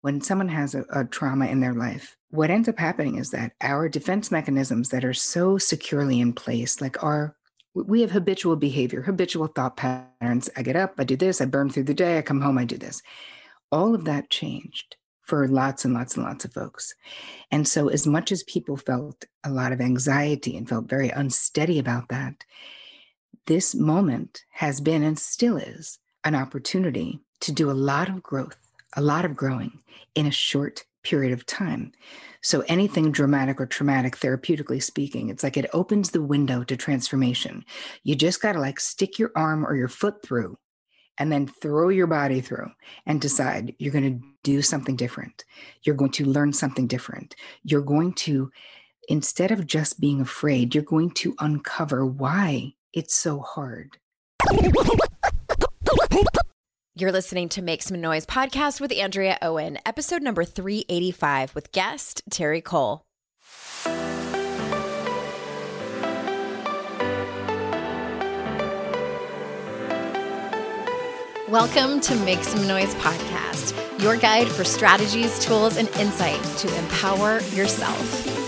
when someone has a, a, trauma in their life, what ends up happening is that our defense mechanisms that are so securely in place, like our we have habitual behavior, habitual thought patterns. I get up, I do this, I burn through the day, I come home, I do this. All of that changed for lots and lots and lots of folks. And so, as much as people felt a lot of anxiety and felt very unsteady about that, this moment has been and still is an opportunity to do a lot of growth, a lot of growing in a short period of time. So, anything dramatic or traumatic, therapeutically speaking, it's like it opens the window to transformation. You just got to like stick your arm or your foot through and then throw your body through and decide you're going to do something different. You're going to learn something different. You're going to, instead of just being afraid, you're going to uncover why it's so hard. You're listening to Make Some Noise podcast with Andrea Owen, episode number 385 with guest Terry Cole. Welcome to Make Some Noise podcast, your guide for strategies, tools, and insight to empower yourself.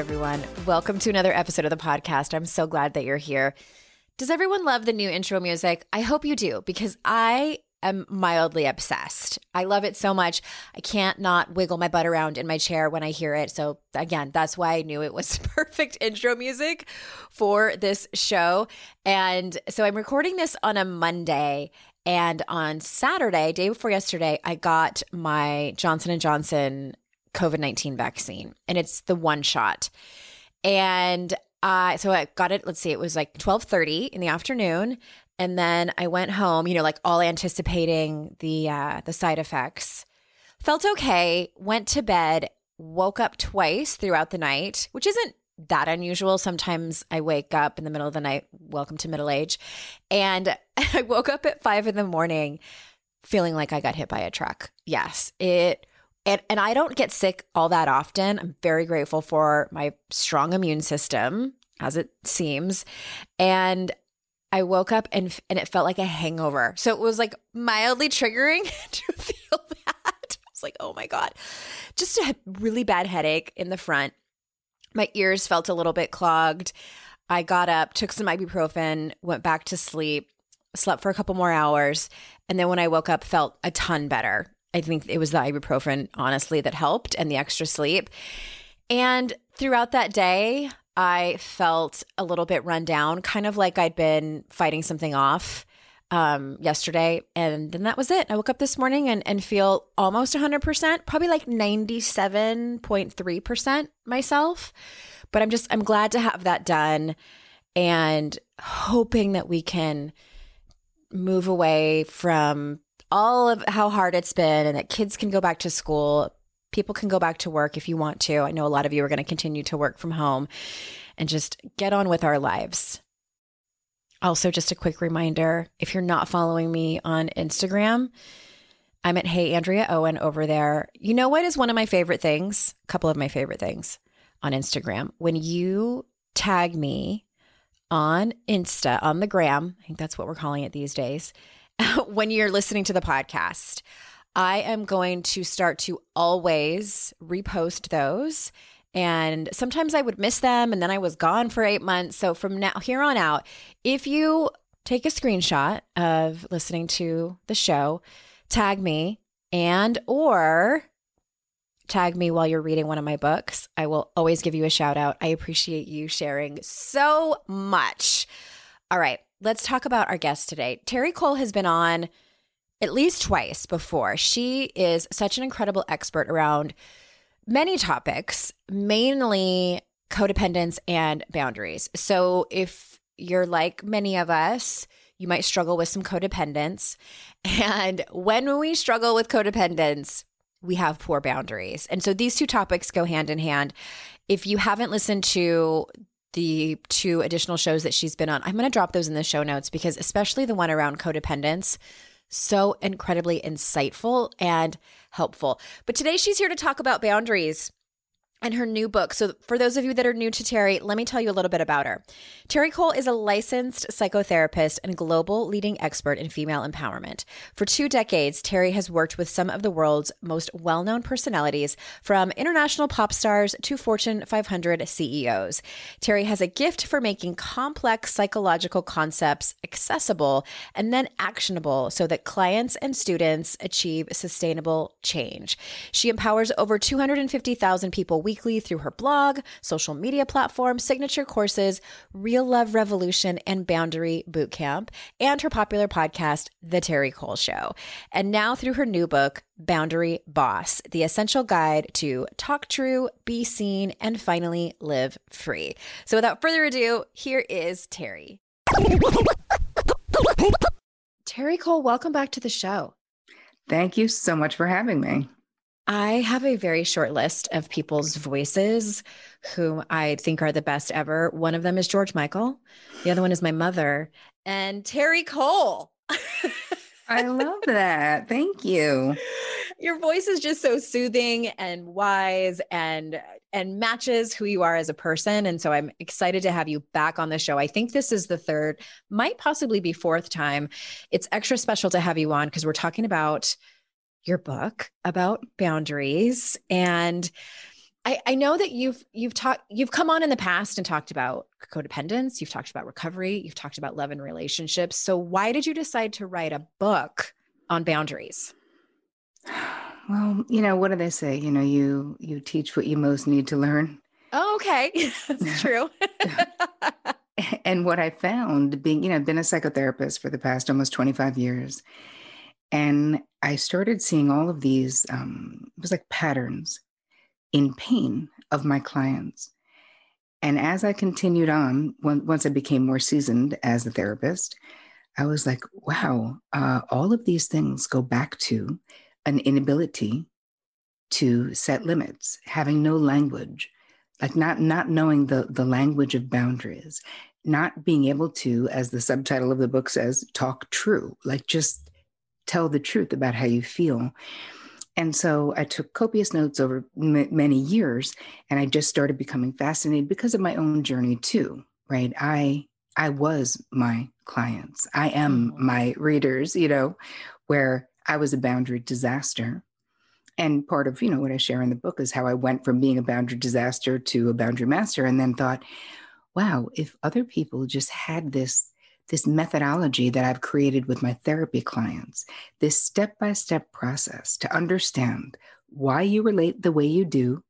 Everyone, welcome to another episode of the podcast. I'm so glad that you're here. Does everyone love the new intro music? I hope you do because I am mildly obsessed. I love it so much. I can't not wiggle my butt around in my chair when I hear it. So, again, that's why I knew it was perfect intro music for this show. And so I'm recording this on a Monday and on Saturday, day before yesterday, I got my Johnson and Johnson COVID 19 vaccine, and it's the one shot. And I, so I got it, let's see, it was like 1230 in the afternoon. And then I went home, you know, like all anticipating the, uh, the side effects. Felt okay, went to bed, woke up twice throughout the night, which isn't that unusual. Sometimes I wake up in the middle of the night, welcome to middle age. And I woke up at five in the morning feeling like I got hit by a truck. Yes, it and and I don't get sick all that often. I'm very grateful for my strong immune system as it seems. And I woke up and and it felt like a hangover. So it was like mildly triggering to feel that. I was like, "Oh my god." Just a really bad headache in the front. My ears felt a little bit clogged. I got up, took some ibuprofen, went back to sleep, slept for a couple more hours, and then when I woke up felt a ton better. I think it was the ibuprofen, honestly, that helped and the extra sleep. And throughout that day, I felt a little bit run down, kind of like I'd been fighting something off um, yesterday. And then that was it. I woke up this morning and, and feel almost 100%, probably like 97.3% myself. But I'm just, I'm glad to have that done and hoping that we can move away from all of how hard it's been and that kids can go back to school. People can go back to work if you want to. I know a lot of you are going to continue to work from home and just get on with our lives. Also, just a quick reminder if you're not following me on Instagram, I'm at Hey Andrea Owen over there. You know what is one of my favorite things? A couple of my favorite things on Instagram. When you tag me on Insta, on the gram, I think that's what we're calling it these days, when you're listening to the podcast. I am going to start to always repost those. And sometimes I would miss them and then I was gone for eight months. So from now here on out, if you take a screenshot of listening to the show, tag me and or tag me while you're reading one of my books. I will always give you a shout out. I appreciate you sharing so much. All right let's talk about our guest today. Terry Cole has been on at least twice before. She is such an incredible expert around many topics, mainly codependence and boundaries. So if you're like many of us, you might struggle with some codependence. And when we struggle with codependence, we have poor boundaries. And so these two topics go hand in hand. If you haven't listened to the two additional shows that she's been on, I'm going to drop those in the show notes because, especially the one around codependence, so incredibly insightful and helpful. But today she's here to talk about boundaries and her new book. So, for those of you that are new to Terry, let me tell you a little bit about her. Terry Cole is a licensed psychotherapist and global leading expert in female empowerment. For two decades, Terry has worked with some of the world's most well known personalities, from international pop stars to Fortune 500 CEOs. Terry has a gift for making complex psychological concepts accessible and then actionable so that clients and students achieve sustainable change. She empowers over 250,000 people weekly through her blog, social media platforms, signature courses, Real Love Revolution, and Boundary Bootcamp, and her popular podcast, The Terry Cole Show. And now through her new book, Boundary Boss, the essential guide to talk true, be seen, and finally live free. So without further ado, here is Terry. Terry Cole, welcome back to the show. Thank you so much for having me. I have a very short list of people's voices whom I think are the best ever. One of them is George Michael. The other one is my mother and Terry Cole. I love that. Thank you. Your voice is just so soothing and wise and and matches who you are as a person and so I'm excited to have you back on the show. I think this is the third, might possibly be fourth time. It's extra special to have you on because we're talking about your book about boundaries and I, I know that you've you've talked you've come on in the past and talked about codependence, you've talked about recovery, you've talked about love and relationships. So why did you decide to write a book on boundaries? Well, you know, what do they say? You know, you you teach what you most need to learn. Oh, okay. That's true. and what I found being, you know, I've been a psychotherapist for the past almost 25 years. And I started seeing all of these, um, it was like patterns in pain of my clients. And as I continued on, once I became more seasoned as a therapist, I was like, wow, uh, all of these things go back to an inability to set limits, having no language, like not not knowing the the language of boundaries, not being able to, as the subtitle of the book says, talk true, like just tell the truth about how you feel. And so I took copious notes over m- many years, and I just started becoming fascinated because of my own journey too. Right? I I was my clients. I am mm-hmm. my readers. You know, where I was a boundary disaster. And part of you know what I share in the book is how I went from being a boundary disaster to a boundary master, and then thought, wow, if other people just had this this methodology that I've created with my therapy clients, this step by step process to understand why you relate the way you do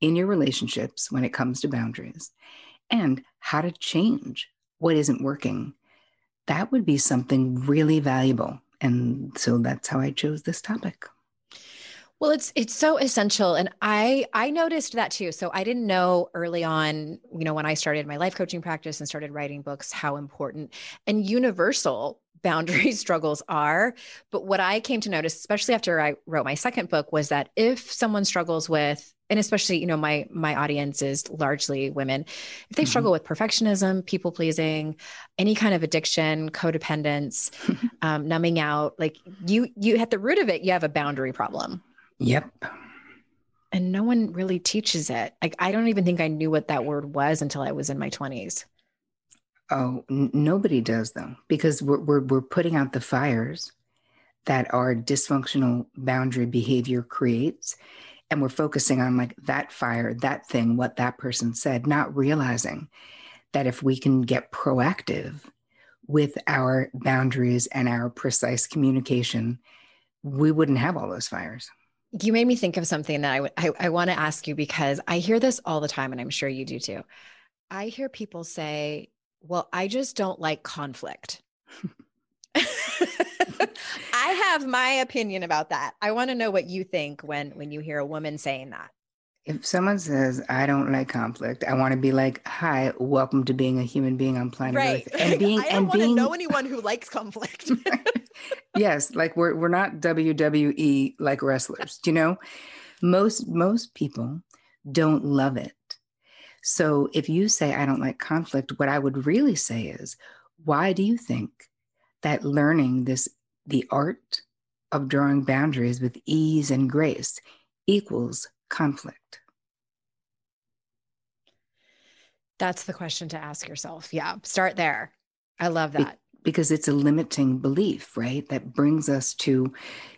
in your relationships when it comes to boundaries and how to change what isn't working. That would be something really valuable. And so that's how I chose this topic. Well, it's it's so essential and I I noticed that too. So I didn't know early on, you know, when I started my life coaching practice and started writing books how important and universal boundary struggles are. But what I came to notice, especially after I wrote my second book, was that if someone struggles with and especially you know my my audience is largely women if they mm-hmm. struggle with perfectionism people pleasing any kind of addiction codependence um, numbing out like you you at the root of it you have a boundary problem Yep. And no one really teaches it. Like, I don't even think I knew what that word was until I was in my 20s. Oh, n- nobody does though, because we're, we're, we're putting out the fires that our dysfunctional boundary behavior creates. And we're focusing on like that fire, that thing, what that person said, not realizing that if we can get proactive with our boundaries and our precise communication, we wouldn't have all those fires you made me think of something that I, w- I, I want to ask you because I hear this all the time, and I'm sure you do too. I hear people say, Well, I just don't like conflict. I have my opinion about that. I want to know what you think when when you hear a woman saying that. If someone says, I don't like conflict, I want to be like, Hi, welcome to being a human being on planet right. Earth. And being I don't and want being to know anyone who likes conflict. yes, like we're we're not WWE like wrestlers, you know? Most most people don't love it. So if you say I don't like conflict, what I would really say is, why do you think that learning this the art of drawing boundaries with ease and grace equals conflict? That's the question to ask yourself. Yeah, start there. I love that. because it's a limiting belief, right? That brings us to,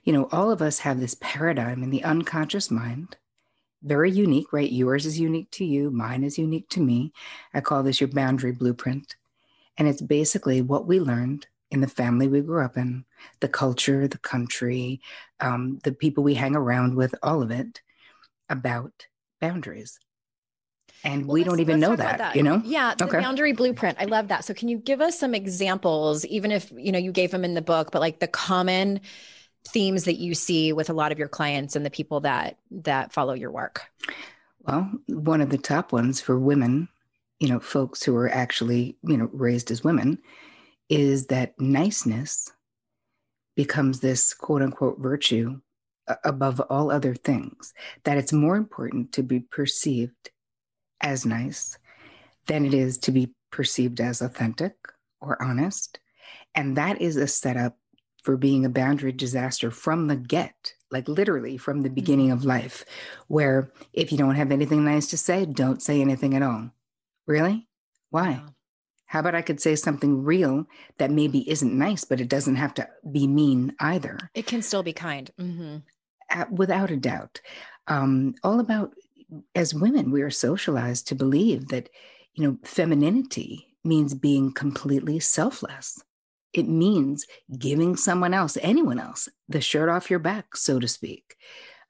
you know, all of us have this paradigm in the unconscious mind, very unique, right? Yours is unique to you, mine is unique to me. I call this your boundary blueprint. And it's basically what we learned in the family we grew up in, the culture, the country, um, the people we hang around with, all of it about boundaries. And well, we don't even know that, that, you know? Yeah, the okay. boundary blueprint. I love that. So can you give us some examples, even if you know you gave them in the book, but like the common themes that you see with a lot of your clients and the people that that follow your work? Well, one of the top ones for women, you know, folks who are actually, you know, raised as women, is that niceness becomes this quote unquote virtue above all other things, that it's more important to be perceived as nice than it is to be perceived as authentic or honest. And that is a setup for being a boundary disaster from the get, like literally from the beginning of mm-hmm. life, where if you don't have anything nice to say, don't say anything at all. Really? Why? How about I could say something real that maybe isn't nice, but it doesn't have to be mean either? It can still be kind. Mm-hmm. Without a doubt. Um, all about as women, we are socialized to believe that, you know, femininity means being completely selfless. It means giving someone else, anyone else, the shirt off your back, so to speak.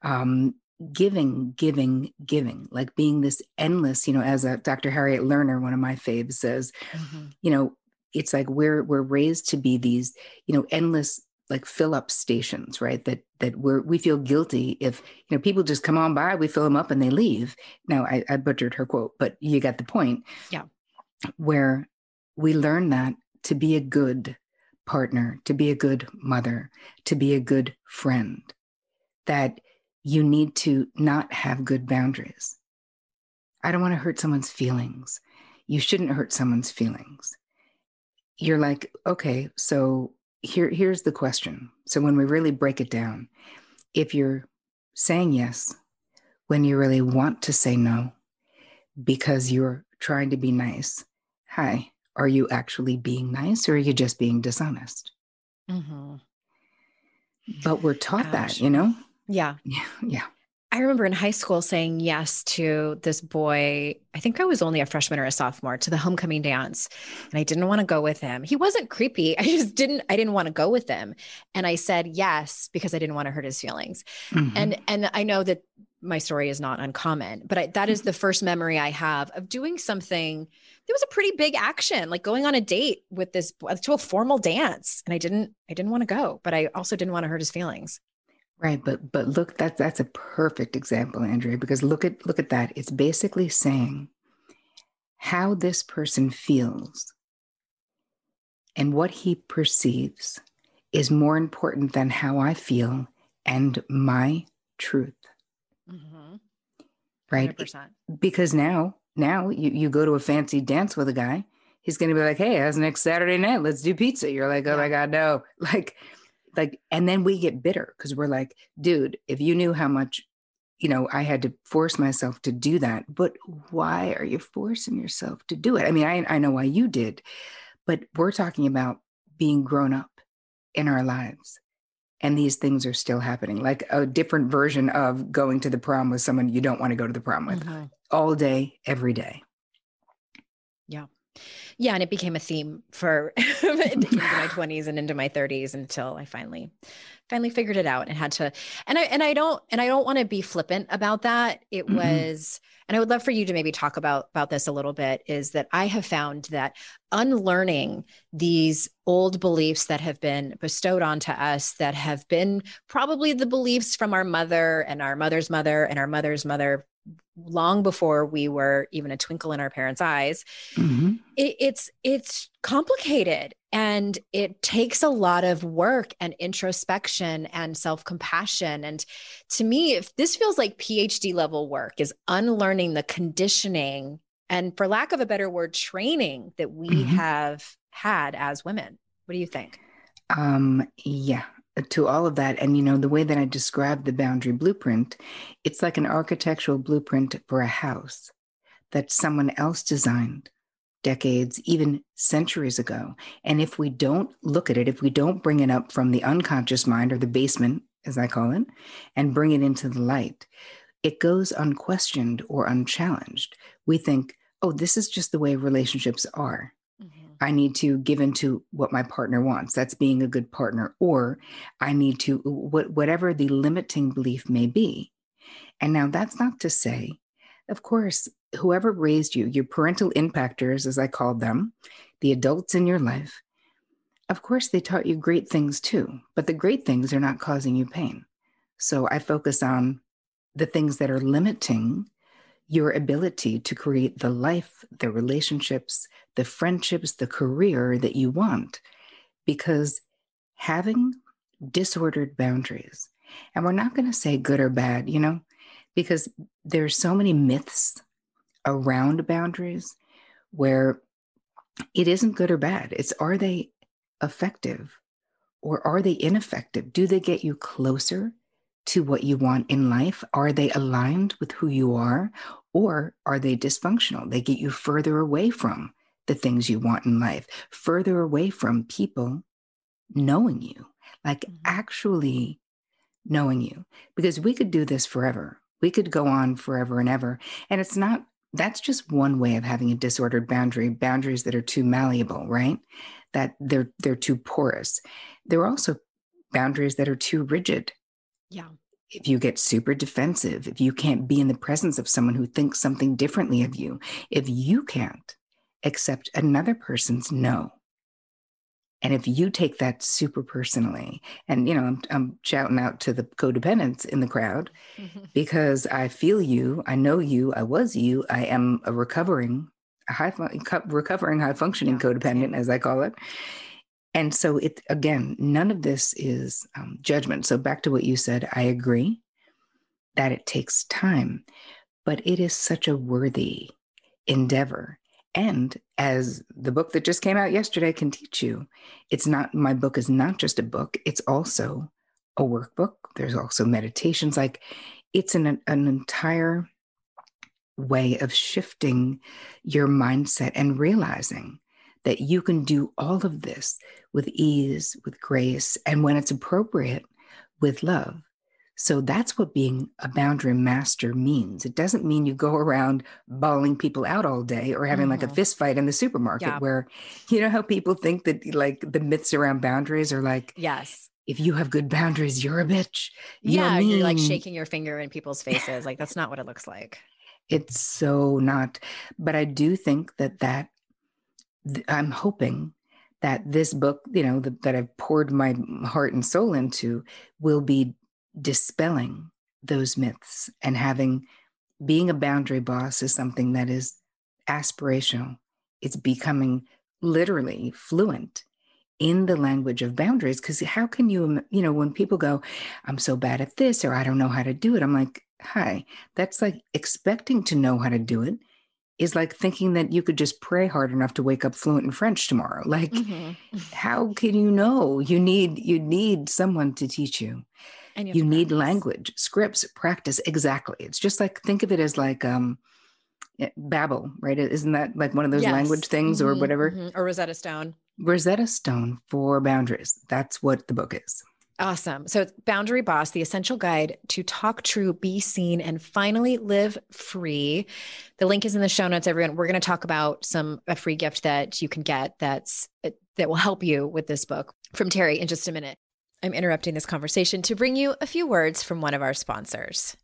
Um, giving, giving, giving, like being this endless, you know, as a Dr. Harriet Lerner, one of my faves says, mm-hmm. you know, it's like we're we're raised to be these, you know, endless like fill up stations, right? That that we're we feel guilty if you know people just come on by, we fill them up and they leave. Now I, I butchered her quote, but you got the point. Yeah. Where we learn that to be a good partner, to be a good mother, to be a good friend, that you need to not have good boundaries. I don't want to hurt someone's feelings. You shouldn't hurt someone's feelings. You're like, okay, so here here's the question. So when we really break it down, if you're saying yes when you really want to say no because you're trying to be nice, hi, are you actually being nice or are you just being dishonest? Mm-hmm. But we're taught Gosh. that, you know? Yeah. Yeah. Yeah. I remember in high school saying yes to this boy. I think I was only a freshman or a sophomore to the homecoming dance, and I didn't want to go with him. He wasn't creepy. I just didn't. I didn't want to go with him, and I said yes because I didn't want to hurt his feelings. Mm-hmm. And and I know that my story is not uncommon, but I, that is the first memory I have of doing something. There was a pretty big action, like going on a date with this to a formal dance, and I didn't. I didn't want to go, but I also didn't want to hurt his feelings. Right, but but look, that's that's a perfect example, Andrea, because look at look at that. It's basically saying how this person feels and what he perceives is more important than how I feel and my truth. Mm-hmm. Right? 100%. Because now, now you, you go to a fancy dance with a guy, he's going to be like, Hey, how's next Saturday night? Let's do pizza. You're like, Oh yeah. my God, no. Like, like and then we get bitter because we're like dude if you knew how much you know i had to force myself to do that but why are you forcing yourself to do it? I mean i, I know why you did but we're talking about being grown up in our lives and these things are still happening like a different version of going to the prom with someone you don't want to go to the prom with mm-hmm. all day every day. Yeah yeah, and it became a theme for into my 20s and into my 30s until I finally finally figured it out and had to and I and I don't and I don't want to be flippant about that. It mm-hmm. was and I would love for you to maybe talk about about this a little bit is that I have found that unlearning these old beliefs that have been bestowed onto us that have been probably the beliefs from our mother and our mother's mother and our mother's mother long before we were even a twinkle in our parents' eyes. Mm-hmm. It, it's it's complicated and it takes a lot of work and introspection and self-compassion. And to me, if this feels like PhD level work is unlearning the conditioning and for lack of a better word, training that we mm-hmm. have had as women. What do you think? Um, yeah, to all of that. And, you know, the way that I describe the boundary blueprint, it's like an architectural blueprint for a house that someone else designed decades, even centuries ago. And if we don't look at it, if we don't bring it up from the unconscious mind or the basement, as I call it, and bring it into the light, it goes unquestioned or unchallenged. We think, oh, this is just the way relationships are. I need to give into what my partner wants. That's being a good partner. Or I need to, what, whatever the limiting belief may be. And now that's not to say, of course, whoever raised you, your parental impactors, as I called them, the adults in your life, of course, they taught you great things too, but the great things are not causing you pain. So I focus on the things that are limiting your ability to create the life, the relationships, the friendships, the career that you want. Because having disordered boundaries, and we're not going to say good or bad, you know, because there's so many myths around boundaries where it isn't good or bad. It's are they effective or are they ineffective? Do they get you closer to what you want in life? Are they aligned with who you are? Or are they dysfunctional? They get you further away from the things you want in life, further away from people knowing you, like mm-hmm. actually knowing you. Because we could do this forever. We could go on forever and ever. And it's not, that's just one way of having a disordered boundary, boundaries that are too malleable, right? That they're they're too porous. There are also boundaries that are too rigid yeah. If you get super defensive, if you can't be in the presence of someone who thinks something differently of you, if you can't accept another person's no, and if you take that super personally, and you know, I'm, I'm shouting out to the codependents in the crowd because I feel you, I know you, I was you, I am a recovering, a high recovering high functioning yeah, codependent, as I call it. And so it again, none of this is um, judgment. So back to what you said, I agree that it takes time, but it is such a worthy endeavor. And as the book that just came out yesterday can teach you, it's not my book is not just a book, it's also a workbook. There's also meditations. Like it's an, an entire way of shifting your mindset and realizing that you can do all of this with ease, with grace, and when it's appropriate, with love. So that's what being a boundary master means. It doesn't mean you go around bawling people out all day or having mm-hmm. like a mm-hmm. fist fight in the supermarket yeah. where, you know, how people think that like the myths around boundaries are like, yes, if you have good boundaries, you're a bitch. You yeah, you're like shaking your finger in people's faces. like that's not what it looks like. It's so not. But I do think that that I'm hoping that this book, you know, the, that I've poured my heart and soul into, will be dispelling those myths and having being a boundary boss is something that is aspirational. It's becoming literally fluent in the language of boundaries. Because how can you, you know, when people go, I'm so bad at this or I don't know how to do it, I'm like, hi, that's like expecting to know how to do it is like thinking that you could just pray hard enough to wake up fluent in French tomorrow. Like, mm-hmm. how can you know? You need you need someone to teach you. And you, you need language, scripts, practice. Exactly. It's just like think of it as like um eh, Babbel, right? Isn't that like one of those yes. language things mm-hmm, or whatever? Mm-hmm. Or Rosetta Stone. Rosetta Stone for boundaries. That's what the book is. Awesome. So, it's Boundary Boss, the essential guide to talk true, be seen, and finally live free. The link is in the show notes, everyone. We're going to talk about some a free gift that you can get that's uh, that will help you with this book from Terry in just a minute. I'm interrupting this conversation to bring you a few words from one of our sponsors.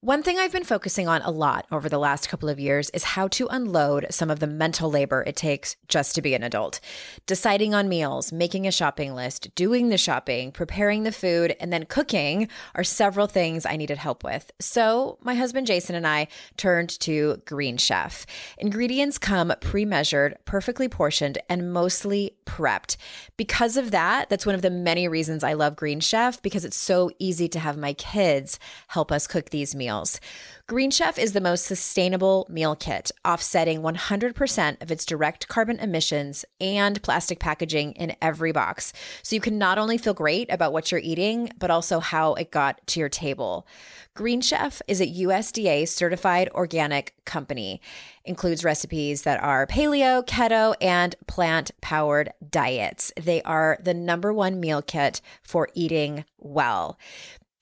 One thing I've been focusing on a lot over the last couple of years is how to unload some of the mental labor it takes just to be an adult. Deciding on meals, making a shopping list, doing the shopping, preparing the food, and then cooking are several things I needed help with. So, my husband Jason and I turned to Green Chef. Ingredients come pre measured, perfectly portioned, and mostly prepped. Because of that, that's one of the many reasons I love Green Chef because it's so easy to have my kids help us cook these meals meals. Green Chef is the most sustainable meal kit, offsetting 100% of its direct carbon emissions and plastic packaging in every box. So you can not only feel great about what you're eating, but also how it got to your table. Green Chef is a USDA certified organic company. Includes recipes that are paleo, keto, and plant powered diets. They are the number one meal kit for eating well.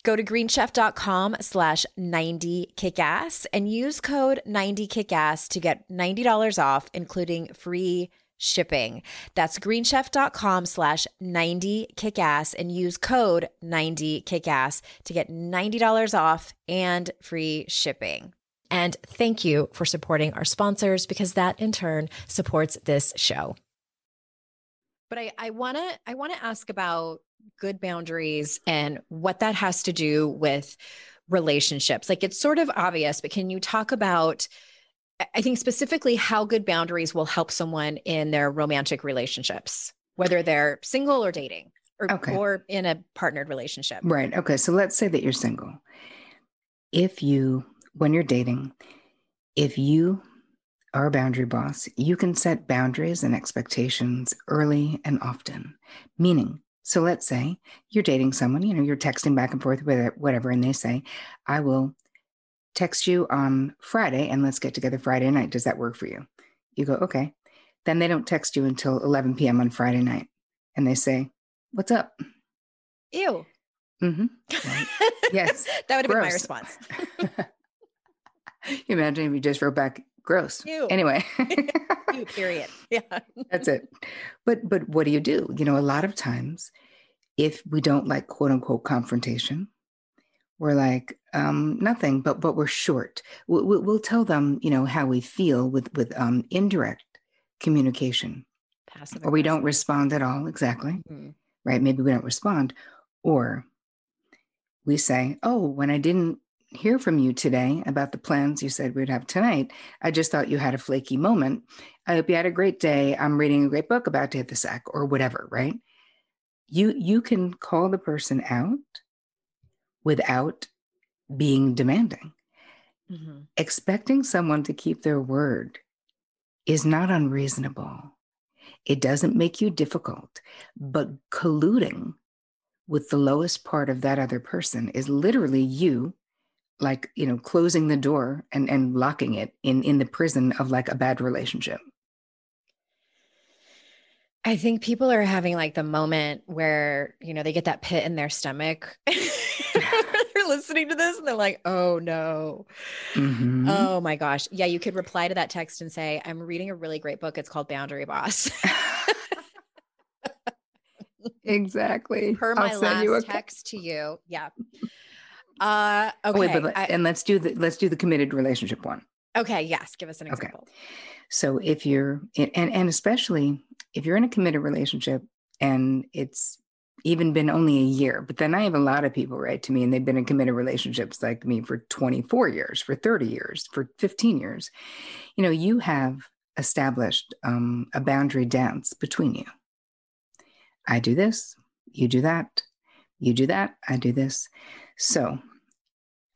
Go to greenchef.com slash 90kickass and use code 90kickass to get $90 off, including free shipping. That's greenchef.com slash 90kickass and use code 90kickass to get $90 off and free shipping. And thank you for supporting our sponsors because that in turn supports this show. But I, I wanna I wanna ask about good boundaries and what that has to do with relationships. Like it's sort of obvious, but can you talk about, I think specifically how good boundaries will help someone in their romantic relationships, whether they're single or dating or, okay. or in a partnered relationship? Right. Okay. So let's say that you're single. If you, when you're dating, if you a boundary boss, you can set boundaries and expectations early and often, meaning so let's say you're dating someone, you know, you're texting back and forth with whatever, and they say, I will text you on Friday and let's get together Friday night. Does that work for you? You go, okay. Then they don't text you until 11 p.m. on Friday night and they say, What's up? Ew. Mm-hmm. Right. Yes. that would have been my response. you imagine if you just wrote back, gross. Ew. Anyway. Ew, period. Yeah. That's it. But but what do you do? You know, a lot of times if we don't like quote unquote confrontation, we're like um, nothing, but but we're short. We'll, we'll, tell them, you know, how we feel with with um, indirect communication, passive, or we don't respond at all. Exactly, mm-hmm. right? Maybe we don't respond, or we say, "Oh, when I didn't hear from you today about the plans you said we'd have tonight. I just thought you had a flaky moment. I hope you had a great day. I'm reading a great book about to hit the sack or whatever, right? You you can call the person out without being demanding. Mm-hmm. Expecting someone to keep their word is not unreasonable. It doesn't make you difficult, but colluding with the lowest part of that other person is literally you like you know closing the door and and locking it in in the prison of like a bad relationship. I think people are having like the moment where you know they get that pit in their stomach they're listening to this and they're like oh no. Mm-hmm. oh my gosh. Yeah you could reply to that text and say i'm reading a really great book. It's called boundary boss. Exactly. Per my last text to you. Yeah uh, okay. Oh, wait, but, I, and let's do the let's do the committed relationship one. Okay. Yes. Give us an example. Okay. So if you're in, and and especially if you're in a committed relationship and it's even been only a year, but then I have a lot of people write to me and they've been in committed relationships like me for 24 years, for 30 years, for 15 years. You know, you have established um, a boundary dance between you. I do this, you do that, you do that, I do this. So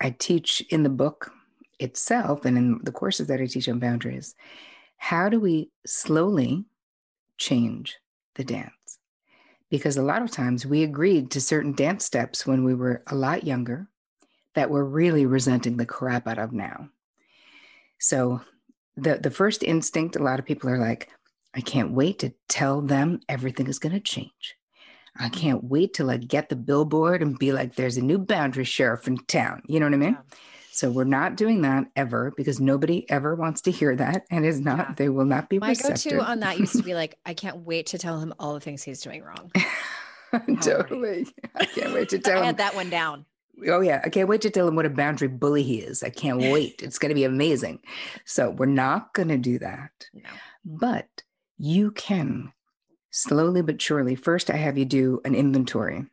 I teach in the book itself and in the courses that I teach on boundaries how do we slowly change the dance? Because a lot of times we agreed to certain dance steps when we were a lot younger that we're really resenting the crap out of now. So the the first instinct a lot of people are like I can't wait to tell them everything is going to change. I can't wait till I get the billboard and be like, there's a new boundary sheriff in town. You know what I mean? Yeah. So we're not doing that ever because nobody ever wants to hear that and is not, yeah. they will not be My receptive. go-to on that used to be like, I can't wait to tell him all the things he's doing wrong. totally. I can't wait to tell I him. had that one down. Oh yeah, I can't wait to tell him what a boundary bully he is. I can't wait. it's going to be amazing. So we're not going to do that. No. But you can slowly but surely. First, I have you do an inventory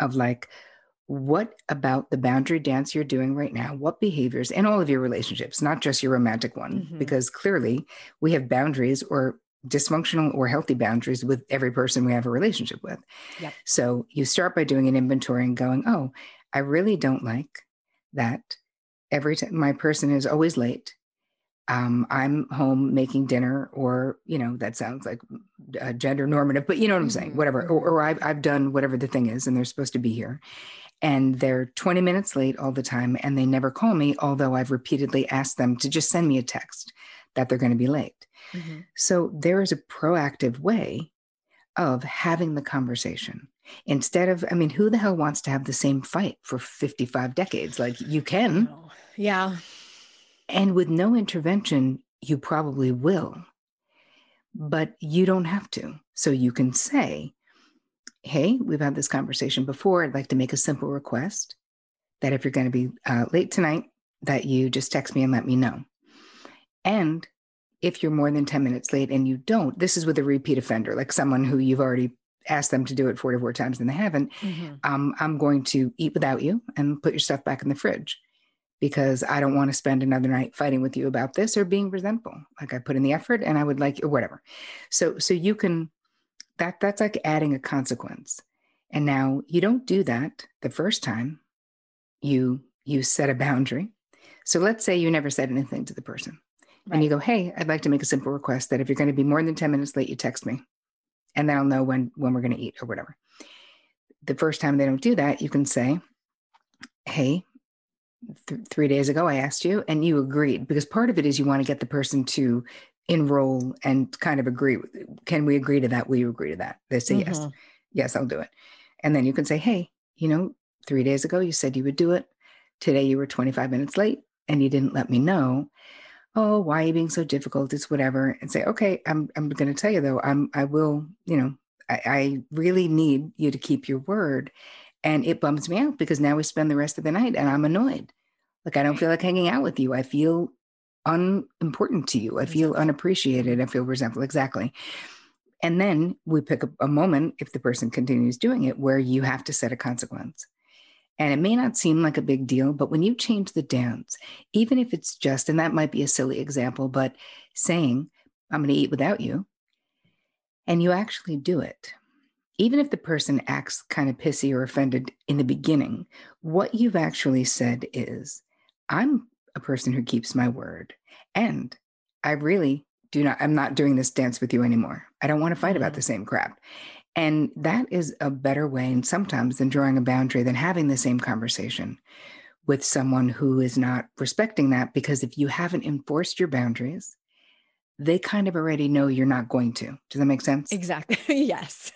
of like what about the boundary dance you're doing right now? What behaviors in all of your relationships, not just your romantic one, mm-hmm. because clearly we have boundaries or dysfunctional or healthy boundaries with every person we have a relationship with. Yep. So you start by doing an inventory and going, oh, I really don't like that every time my person is always late. Um, I'm home making dinner, or you know, that sounds like uh, gender normative, but you know what I'm saying, mm-hmm. whatever. Or, or I've, I've done whatever the thing is, and they're supposed to be here and they're 20 minutes late all the time and they never call me although i've repeatedly asked them to just send me a text that they're going to be late mm-hmm. so there is a proactive way of having the conversation instead of i mean who the hell wants to have the same fight for 55 decades like you can yeah and with no intervention you probably will but you don't have to so you can say hey, we've had this conversation before. I'd like to make a simple request that if you're going to be uh, late tonight, that you just text me and let me know. And if you're more than 10 minutes late and you don't, this is with a repeat offender, like someone who you've already asked them to do it 44 times and they haven't, mm-hmm. um, I'm going to eat without you and put your stuff back in the fridge because I don't want to spend another night fighting with you about this or being resentful. Like I put in the effort and I would like, or whatever. So, so you can that that's like adding a consequence. And now you don't do that the first time you you set a boundary. So let's say you never said anything to the person. Right. And you go, "Hey, I'd like to make a simple request that if you're going to be more than 10 minutes late, you text me. And then I'll know when when we're going to eat or whatever." The first time they don't do that, you can say, "Hey, th- 3 days ago I asked you and you agreed because part of it is you want to get the person to enroll and kind of agree can we agree to that? Will you agree to that? They say mm-hmm. yes yes i'll do it. And then you can say hey you know three days ago you said you would do it. Today you were 25 minutes late and you didn't let me know. Oh why are you being so difficult? It's whatever. And say okay i'm, I'm going to tell you though i'm i will you know I, I really need you to keep your word and it bums me out because now we spend the rest of the night and i'm annoyed like i don't feel like hanging out with you i feel unimportant to you. I feel unappreciated. I feel resentful. Exactly. And then we pick a, a moment, if the person continues doing it, where you have to set a consequence. And it may not seem like a big deal, but when you change the dance, even if it's just, and that might be a silly example, but saying, I'm going to eat without you, and you actually do it, even if the person acts kind of pissy or offended in the beginning, what you've actually said is, I'm a person who keeps my word. And I really do not, I'm not doing this dance with you anymore. I don't want to fight about the mm-hmm. same crap. And that is a better way, and sometimes than drawing a boundary, than having the same conversation with someone who is not respecting that. Because if you haven't enforced your boundaries, they kind of already know you're not going to. Does that make sense? Exactly. yes.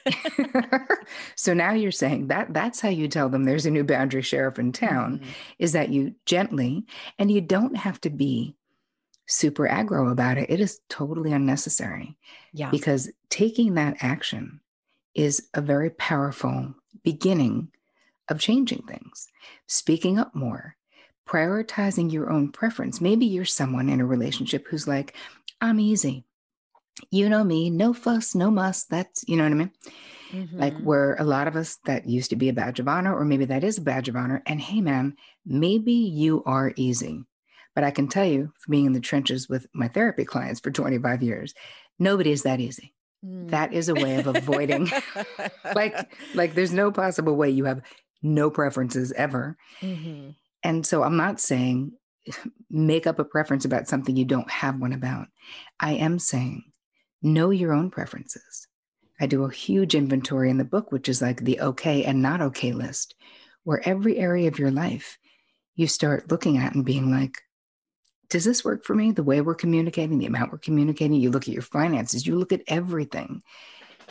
so now you're saying that that's how you tell them there's a new boundary sheriff in town mm-hmm. is that you gently and you don't have to be super aggro about it. It is totally unnecessary. Yeah. Because taking that action is a very powerful beginning of changing things. Speaking up more, prioritizing your own preference. Maybe you're someone in a relationship who's like, I'm easy. You know me, no fuss, no muss. That's, you know what I mean? Mm-hmm. Like, where a lot of us that used to be a badge of honor, or maybe that is a badge of honor. And hey, man, maybe you are easy. But I can tell you, from being in the trenches with my therapy clients for 25 years, nobody is that easy. Mm. That is a way of avoiding, like, like there's no possible way you have no preferences ever. Mm-hmm. And so I'm not saying make up a preference about something you don't have one about. I am saying know your own preferences. I do a huge inventory in the book, which is like the okay and not okay list, where every area of your life you start looking at and being like, does this work for me? The way we're communicating, the amount we're communicating, you look at your finances, you look at everything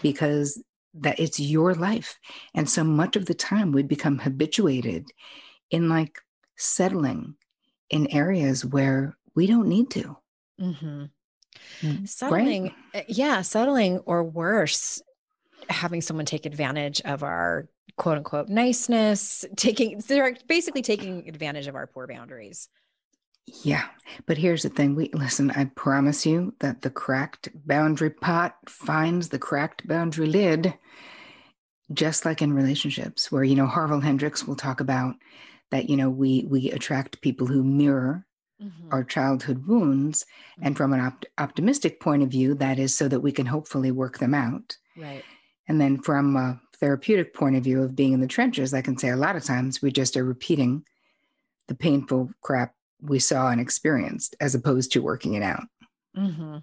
because that it's your life. And so much of the time we become habituated in like settling in areas where we don't need to. Mm-hmm. Mm, settling, right? Eh, yeah, settling or worse, having someone take advantage of our quote unquote niceness, taking they're basically taking advantage of our poor boundaries. Yeah. But here's the thing. We listen, I promise you that the cracked boundary pot finds the cracked boundary lid, just like in relationships, where, you know, Harville Hendrix will talk about that, you know, we we attract people who mirror mm-hmm. our childhood wounds. Mm-hmm. And from an op- optimistic point of view, that is so that we can hopefully work them out. Right. And then from a therapeutic point of view of being in the trenches, I can say a lot of times we just are repeating the painful crap we saw and experienced as opposed to working it out. Mm-hmm.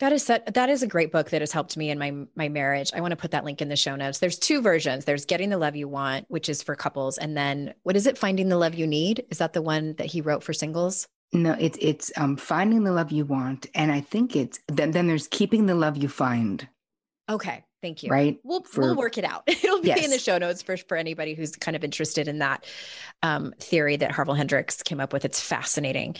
That is that that is a great book that has helped me in my my marriage. I want to put that link in the show notes. There's two versions. There's Getting the Love You Want, which is for couples, and then what is it? Finding the Love You Need. Is that the one that he wrote for singles? No, it's it's um finding the love you want, and I think it's then then there's keeping the love you find. Okay, thank you. Right, we'll for, we'll work it out. It'll be yes. in the show notes for for anybody who's kind of interested in that um, theory that Harville Hendrix came up with. It's fascinating.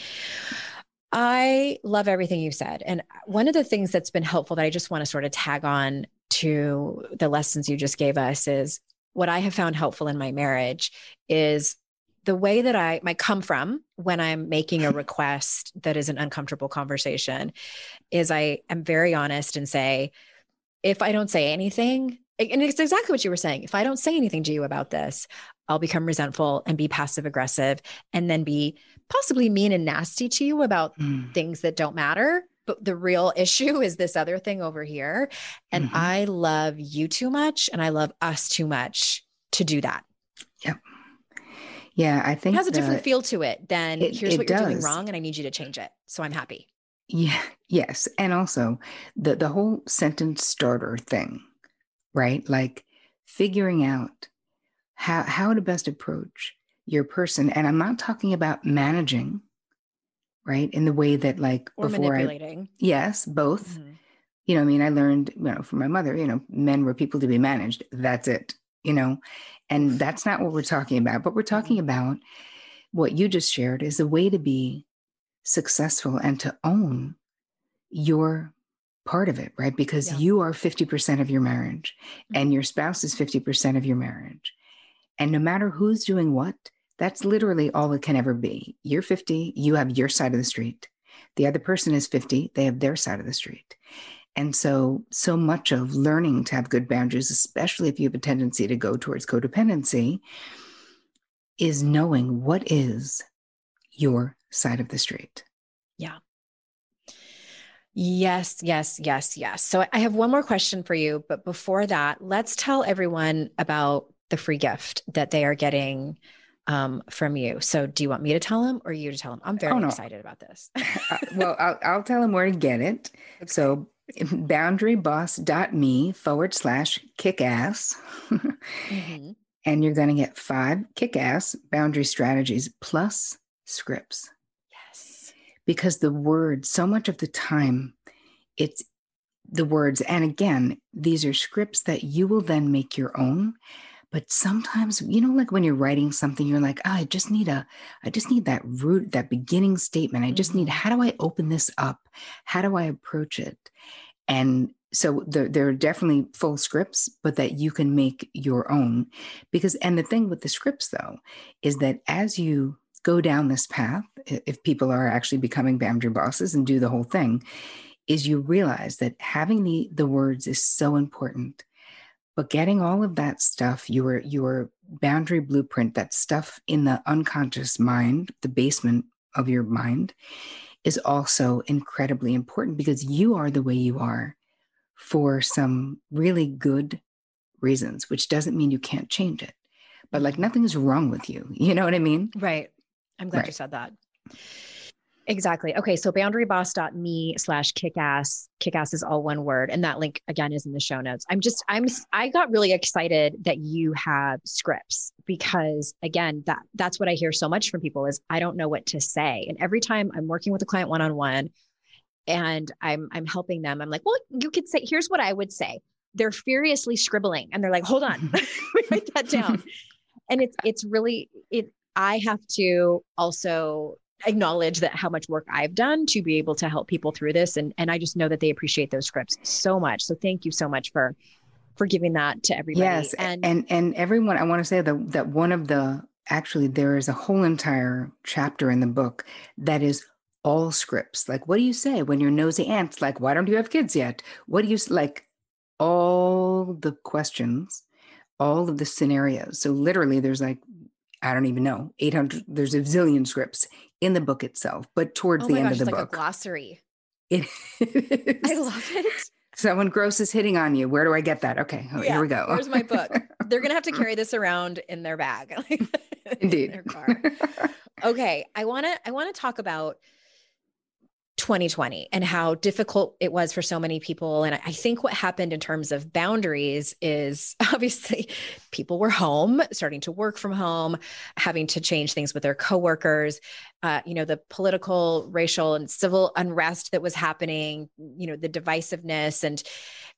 I love everything you said, and uh, one of the things that's been helpful that I just want to sort of tag on to the lessons you just gave us is what I have found helpful in my marriage is the way that I might come from when I'm making a request that is an uncomfortable conversation is I am very honest and say, if I don't say anything, and it's exactly what you were saying. If I don't say anything to you about this, I'll become resentful and be passive aggressive and then be possibly mean and nasty to you about mm. things that don't matter. But the real issue is this other thing over here. And mm-hmm. I love you too much and I love us too much to do that. Yep. Yeah, I think it has a different feel to it than it, here's it what you're doing wrong and I need you to change it. So I'm happy. Yeah, yes. And also the the whole sentence starter thing, right? Like figuring out how how to best approach your person. And I'm not talking about managing, right? In the way that like or before manipulating. I, yes, both. Mm-hmm. You know, I mean, I learned, you know, from my mother, you know, men were people to be managed. That's it, you know. And that's not what we're talking about, but we're talking mm-hmm. about what you just shared is a way to be successful and to own your part of it, right? Because yeah. you are 50% of your marriage and mm-hmm. your spouse is 50% of your marriage. And no matter who's doing what, that's literally all it can ever be. You're 50, you have your side of the street. The other person is 50, they have their side of the street. And so, so much of learning to have good boundaries, especially if you have a tendency to go towards codependency, is knowing what is your side of the street. Yeah. Yes, yes, yes, yes. So I have one more question for you. But before that, let's tell everyone about the free gift that they are getting um, from you. So do you want me to tell them or you to tell them? I'm very oh, no. excited about this. uh, well, I'll, I'll, tell them where to get it. Okay. So boundaryboss.me forward slash kick ass. mm-hmm. And you're going to get five kick ass boundary strategies plus scripts. Because the words, so much of the time, it's the words. And again, these are scripts that you will then make your own. But sometimes, you know, like when you're writing something, you're like, oh, I just need a, I just need that root, that beginning statement. I just need, mm-hmm. how do I open this up? How do I approach it? And so there, there are definitely full scripts, but that you can make your own. Because, and the thing with the scripts though, is that as you go down this path, if people are actually becoming boundary bosses and do the whole thing, is you realize that having the the words is so important but getting all of that stuff, your your boundary blueprint, that stuff in the unconscious mind, the basement of your mind, is also incredibly important because you are the way you are for some really good reasons, which doesn't mean you can't change it. But like nothing's wrong with you. You know what I mean? Right. I'm glad right. you said that. Exactly. Okay. So boundaryboss.me slash kickass. Kickass is all one word. And that link again is in the show notes. I'm just, I'm, I got really excited that you have scripts because again, that that's what I hear so much from people is I don't know what to say. And every time I'm working with a client one-on-one and I'm, I'm helping them, I'm like, well, you could say, here's what I would say. They're furiously scribbling and they're like, hold on, write that down. and it's, it's really, it, I have to also acknowledge that how much work I've done to be able to help people through this. And, and I just know that they appreciate those scripts so much. So thank you so much for, for giving that to everybody. Yes, and and and everyone. I want to say that that one of the actually there is a whole entire chapter in the book that is all scripts. Like, what do you say when your nosy aunt's like, "Why don't you have kids yet?" What do you like? All the questions, all of the scenarios. So literally, there's like I don't even know, 800, there's a zillion scripts in the book itself, but towards oh the end gosh, of the it's book. Like a glossary. It I love it. Someone gross is hitting on you. Where do I get that? Okay, oh, yeah, here we go. Here's my book. They're gonna have to carry this around in their bag. Indeed. in their car. okay. I wanna I wanna talk about 2020 and how difficult it was for so many people. And I think what happened in terms of boundaries is obviously people were home, starting to work from home, having to change things with their coworkers. Uh, you know, the political, racial, and civil unrest that was happening, you know, the divisiveness. And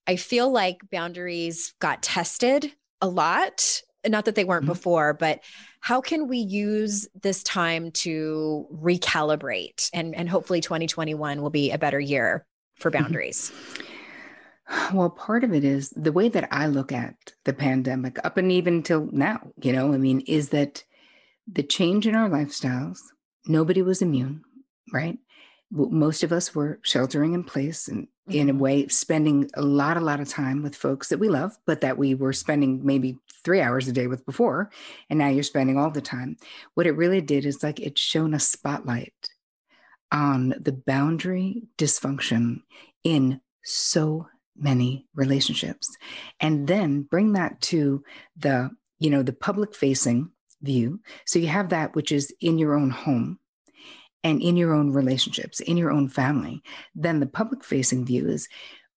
I feel like boundaries got tested a lot. Not that they weren't mm-hmm. before, but how can we use this time to recalibrate and and hopefully 2021 will be a better year for mm-hmm. boundaries well part of it is the way that i look at the pandemic up and even till now you know i mean is that the change in our lifestyles nobody was immune right most of us were sheltering in place and in a mm-hmm. way spending a lot a lot of time with folks that we love but that we were spending maybe three hours a day with before and now you're spending all the time. What it really did is like it shone a spotlight on the boundary dysfunction in so many relationships. And then bring that to the you know the public facing view. So you have that which is in your own home and in your own relationships, in your own family. Then the public facing view is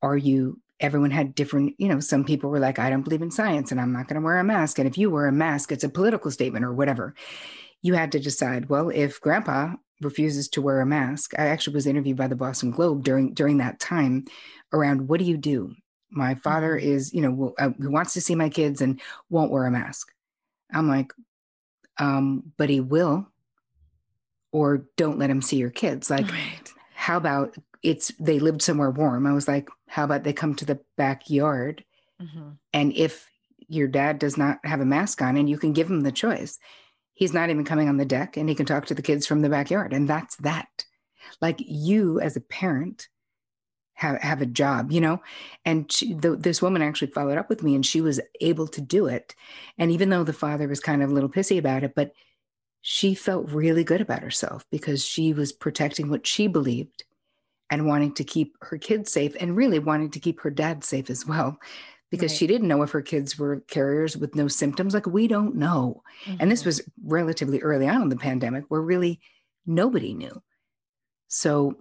are you, everyone had different, you know, some people were like, I don't believe in science and I'm not going to wear a mask. And if you wear a mask, it's a political statement or whatever. You had to decide, well, if grandpa refuses to wear a mask, I actually was interviewed by the Boston Globe during during that time around what do you do? My father mm-hmm. is, you know, uh, who wants to see my kids and won't wear a mask. I'm like, um, but he will or don't let him see your kids. Like, right. how about it's they lived somewhere warm? I was like, how about they come to the backyard? Mm-hmm. And if your dad does not have a mask on and you can give him the choice, he's not even coming on the deck and he can talk to the kids from the backyard. And that's that. Like, you as a parent, have have a job you know and she, the, this woman actually followed up with me and she was able to do it and even though the father was kind of a little pissy about it but she felt really good about herself because she was protecting what she believed and wanting to keep her kids safe and really wanting to keep her dad safe as well because right. she didn't know if her kids were carriers with no symptoms like we don't know mm-hmm. and this mm-hmm. was relatively early on in the pandemic where really nobody knew so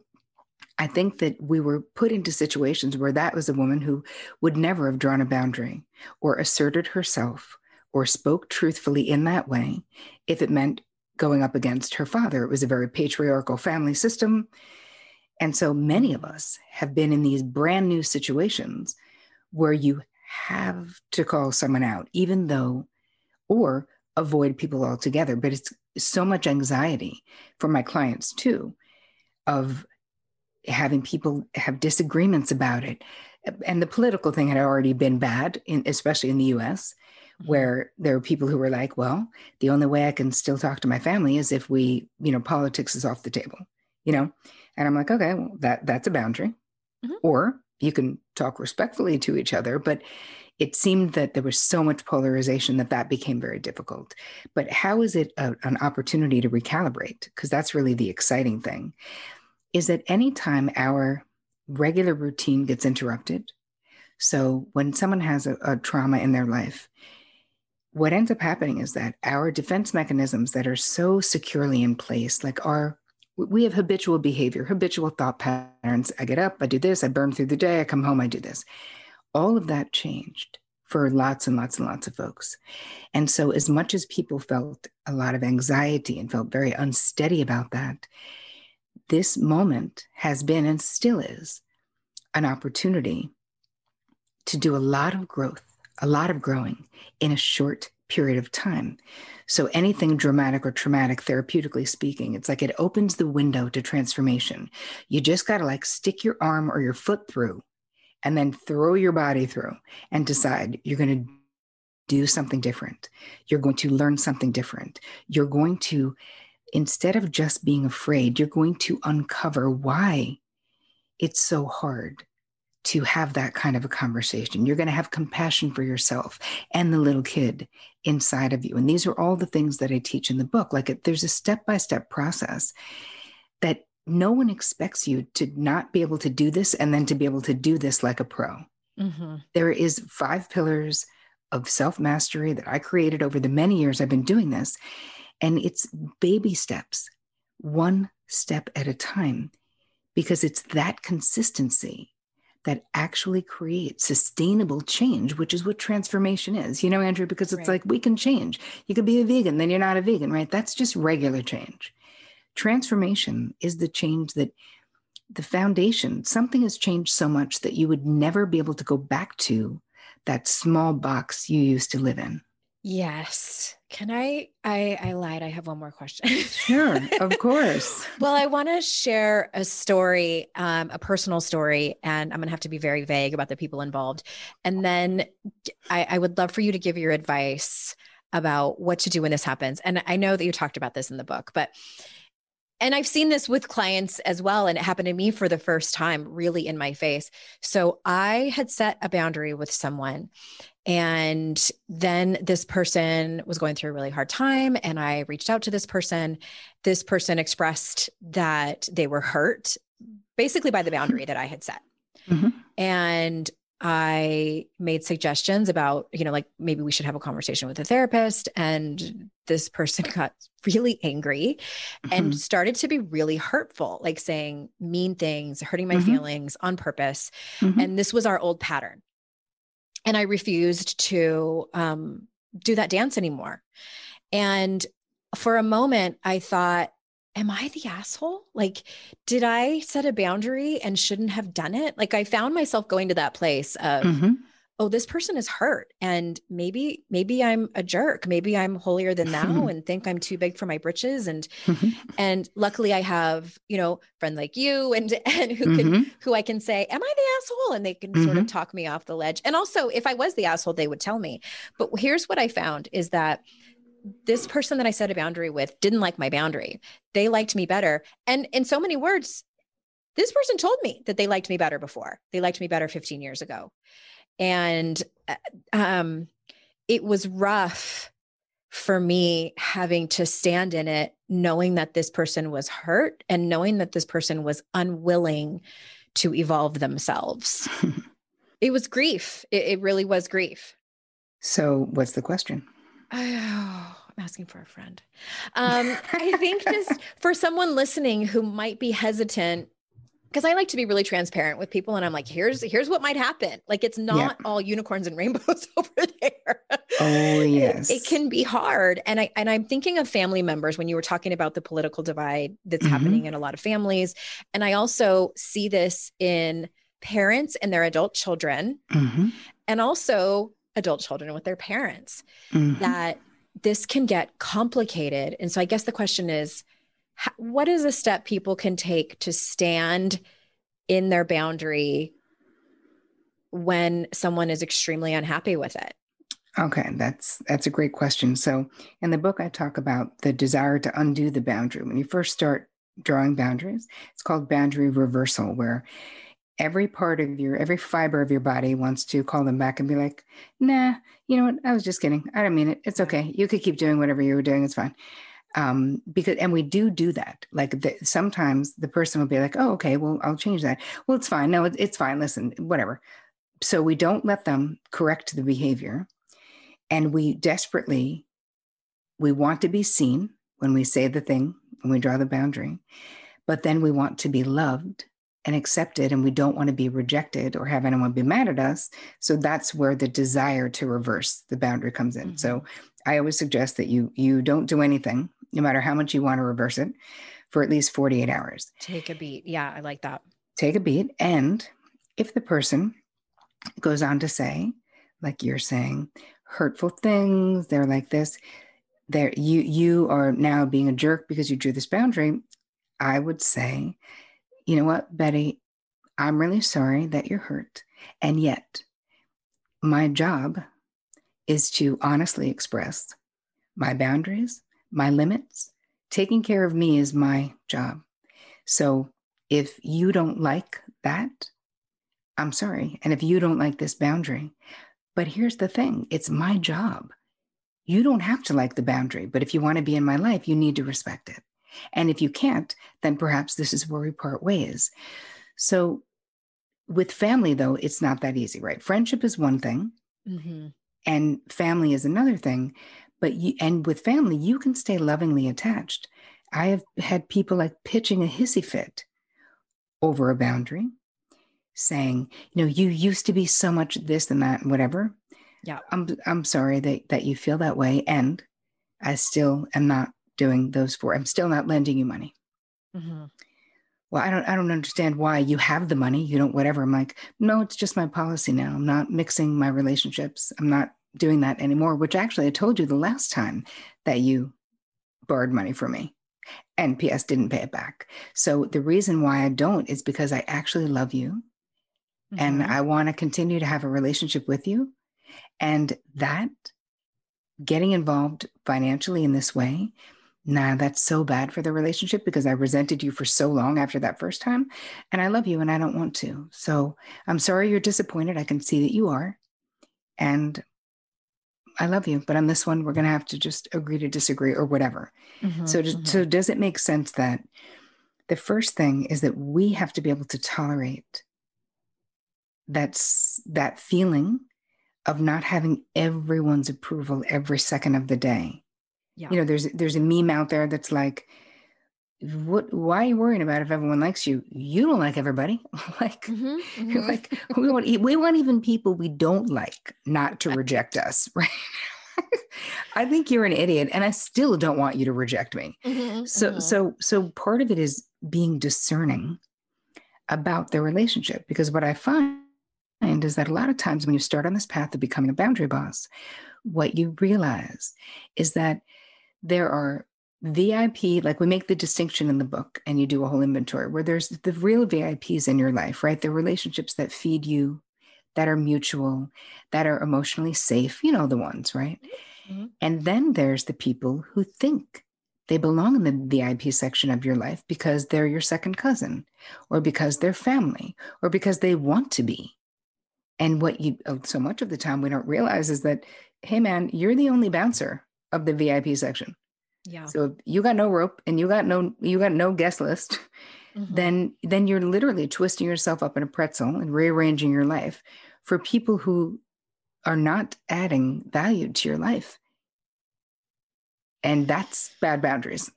i think that we were put into situations where that was a woman who would never have drawn a boundary or asserted herself or spoke truthfully in that way if it meant going up against her father. It was a very patriarchal family system. And so many of us have been in these brand new situations where you have to call someone out, even though, or avoid people altogether. But it's so much anxiety for my clients too of having people have disagreements about it. And the political thing had already been bad, in, especially in the US. Mm-hmm. where there are people who were like, well, the only way I can still talk to my family is if we, you know, politics is off the table, you know? And I'm like, okay, well, that that's a boundary. Mm-hmm. Or you can talk respectfully to each other, but it seemed that there was so much polarization that that became very difficult. But how is it a, an opportunity to recalibrate? Because that's really the exciting thing. Is that anytime our regular routine gets interrupted, so when someone has a, a trauma in their life, what ends up happening is that our defense mechanisms that are so securely in place, like our we have habitual behavior, habitual thought patterns. I get up, I do this, I burn through the day, I come home, I do this. All of that changed for lots and lots and lots of folks. And so, as much as people felt a lot of anxiety and felt very unsteady about that, this moment has been and still is an opportunity to do a lot of growth a lot of growing in a short period of time. So, anything dramatic or traumatic, therapeutically speaking, it's like it opens the window to transformation. You just got to like stick your arm or your foot through, and then throw your body through and decide you're going to do something different. You're going to learn something different. You're going to, instead of just being afraid, you're going to uncover why it's so hard to have that kind of a conversation. You're going to have compassion for yourself and the little kid inside of you. And these are all the things that I teach in the book. Like there's a step by step process that no one expects you to not be able to do this and then to be able to do this like a pro. Mm-hmm. There is five pillars of self mastery that I created over the many years I've been doing this. And it's baby steps, one step at a time, because it's that consistency that actually creates sustainable change, which is what transformation is. You know, Andrew, because it's right. like we can change. You could be a vegan, then you're not a vegan, right? That's just regular change. Transformation is the change that the foundation, something has changed so much that you would never be able to go back to that small box you used to live in. Yes. Can I I I lied. I have one more question. sure, of course. well, I want to share a story, um, a personal story, and I'm gonna have to be very vague about the people involved. And then I, I would love for you to give your advice about what to do when this happens. And I know that you talked about this in the book, but and I've seen this with clients as well. And it happened to me for the first time, really in my face. So I had set a boundary with someone. And then this person was going through a really hard time. And I reached out to this person. This person expressed that they were hurt basically by the boundary that I had set. Mm-hmm. And I made suggestions about, you know, like maybe we should have a conversation with a therapist. And this person got really angry mm-hmm. and started to be really hurtful, like saying mean things, hurting my mm-hmm. feelings on purpose. Mm-hmm. And this was our old pattern. And I refused to um, do that dance anymore. And for a moment, I thought, am I the asshole? Like, did I set a boundary and shouldn't have done it? Like, I found myself going to that place of, mm-hmm. Oh, this person is hurt. And maybe, maybe I'm a jerk. Maybe I'm holier than thou and think I'm too big for my britches. And, mm-hmm. and luckily I have, you know, friend like you and, and who mm-hmm. can, who I can say, am I the asshole? And they can sort of mm-hmm. talk me off the ledge. And also, if I was the asshole, they would tell me. But here's what I found is that this person that I set a boundary with didn't like my boundary. They liked me better. And in so many words, this person told me that they liked me better before. They liked me better 15 years ago. And uh, um, it was rough for me having to stand in it, knowing that this person was hurt and knowing that this person was unwilling to evolve themselves. it was grief. It, it really was grief. So, what's the question? Oh, I'm asking for a friend. Um, I think just for someone listening who might be hesitant, because I like to be really transparent with people, and I'm like, here's here's what might happen. Like it's not yeah. all unicorns and rainbows over there. Oh yes, it, it, can be hard. And I and I'm thinking of family members when you were talking about the political divide that's mm-hmm. happening in a lot of families, and I also see this in parents and their adult children, mm-hmm. and also adult children with their parents mm-hmm. that this can get complicated and so i guess the question is what is a step people can take to stand in their boundary when someone is extremely unhappy with it? Okay that's that's a great question. So in the book i talk about the desire to undo the boundary. When you first start drawing boundaries it's called boundary reversal where every part of your every fiber of your body wants to call them back and be like nah you know what? I was just kidding. I don't mean it. It's mm-hmm. okay. You could keep doing whatever you were doing. It's fine um because and we do do that. Like the, sometimes the person will be like oh okay well i'll change that. Well it's fine. No it's, it's fine. Listen whatever. So we don't let them correct the behavior and we desperately we want to be seen when we say the thing when we draw the boundary but then we want to be loved and accepted and we don't want to be rejected or have anyone be mad at us. So that's where the desire to reverse the boundary comes in. Mm-hmm. so i always suggest that you you don't do anything no matter how much you want to reverse it for at least 48 hours. Take a beat. Yeah i like that. Take a beat. And if the person goes on to say like you're saying hurtful things they're like this there you you are now being a jerk because you drew this boundary i would say you know what, Betty, I'm really sorry that you're hurt. And yet, my job is to honestly express my boundaries, my limits. Taking care of me is my job. So if you don't like that, I'm sorry. And if you don't like this boundary, but here's the thing it's my job. You don't have to like the boundary, but if you want to be in my life, you need to respect it. And if you can't, then perhaps this is where we part ways. So with family, though, it's not that easy, right? Friendship is one thing, mm-hmm. and family is another thing. But you, and with family, you can stay lovingly attached. I have had people like pitching a hissy fit over a boundary, saying, you know, you used to be so much this and that and whatever. Yeah. I'm I'm sorry that that you feel that way. And I still am not doing those for I'm still not lending you money. Mm-hmm well, I don't, I don't understand why you have the money. You don't, whatever. I'm like, no, it's just my policy now. I'm not mixing my relationships. I'm not doing that anymore, which actually I told you the last time that you borrowed money from me and PS didn't pay it back. So the reason why I don't is because I actually love you mm-hmm. and I want to continue to have a relationship with you. And that getting involved financially in this way nah, that's so bad for the relationship because I resented you for so long after that first time. And I love you and I don't want to. So I'm sorry you're disappointed. I can see that you are. And I love you. But on this one, we're going to have to just agree to disagree or whatever. Mm-hmm, so, mm-hmm. so does it make sense that the first thing is that we have to be able to tolerate that's that feeling of not having everyone's approval every second of the day yeah. You know, there's there's a meme out there that's like, what why are you worrying about if everyone likes you? You don't like everybody. like, mm-hmm, mm-hmm. like we want we want even people we don't like not to reject us, right? I think you're an idiot and I still don't want you to reject me. Mm-hmm, so mm-hmm. so so part of it is being discerning about the relationship because what I find is that a lot of times when you start on this path of becoming a boundary boss, what you realize is that there are VIP, like we make the distinction in the book and you do a whole inventory where there's the real VIPs in your life, right? The relationships that feed you, that are mutual, that are emotionally safe, you know, the ones, right? Mm-hmm. And then there's the people who think they belong in the VIP section of your life because they're your second cousin or because they're family or because they want to be. And what you, oh, so much of the time we don't realize is that, hey, man, you're the only bouncer of the VIP section. Yeah. So if you got no rope and you got no you got no guest list, mm-hmm. then then you're literally twisting yourself up in a pretzel and rearranging your life for people who are not adding value to your life. And that's bad boundaries.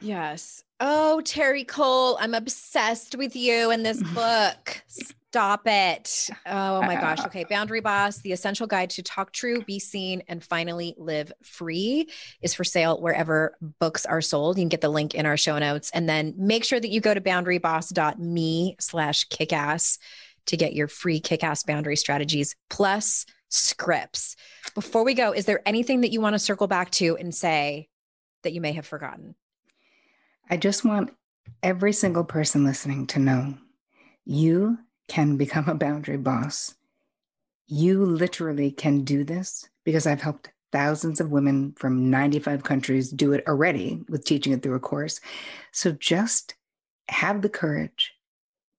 Yes. Oh, Terry Cole, I'm obsessed with you and this book. Stop it. Oh my gosh. Okay. Boundary Boss, the essential guide to talk true, be seen, and finally live free is for sale wherever books are sold. You can get the link in our show notes. And then make sure that you go to boundaryboss.me slash kickass to get your free kickass boundary strategies plus scripts. Before we go, is there anything that you want to circle back to and say that you may have forgotten? I just want every single person listening to know you can become a boundary boss. You literally can do this because I've helped thousands of women from 95 countries do it already with teaching it through a course. So just have the courage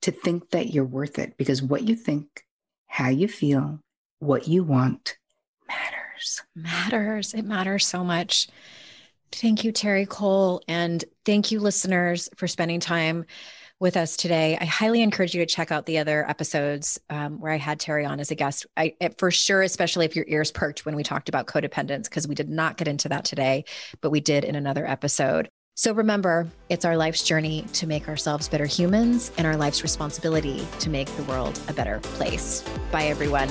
to think that you're worth it because what you think, how you feel, what you want matters. Matters. It matters so much. Thank you, Terry Cole. And thank you, listeners, for spending time with us today. I highly encourage you to check out the other episodes um, where I had Terry on as a guest. I, for sure, especially if your ears perked when we talked about codependence, because we did not get into that today, but we did in another episode. So remember, it's our life's journey to make ourselves better humans and our life's responsibility to make the world a better place. Bye, everyone.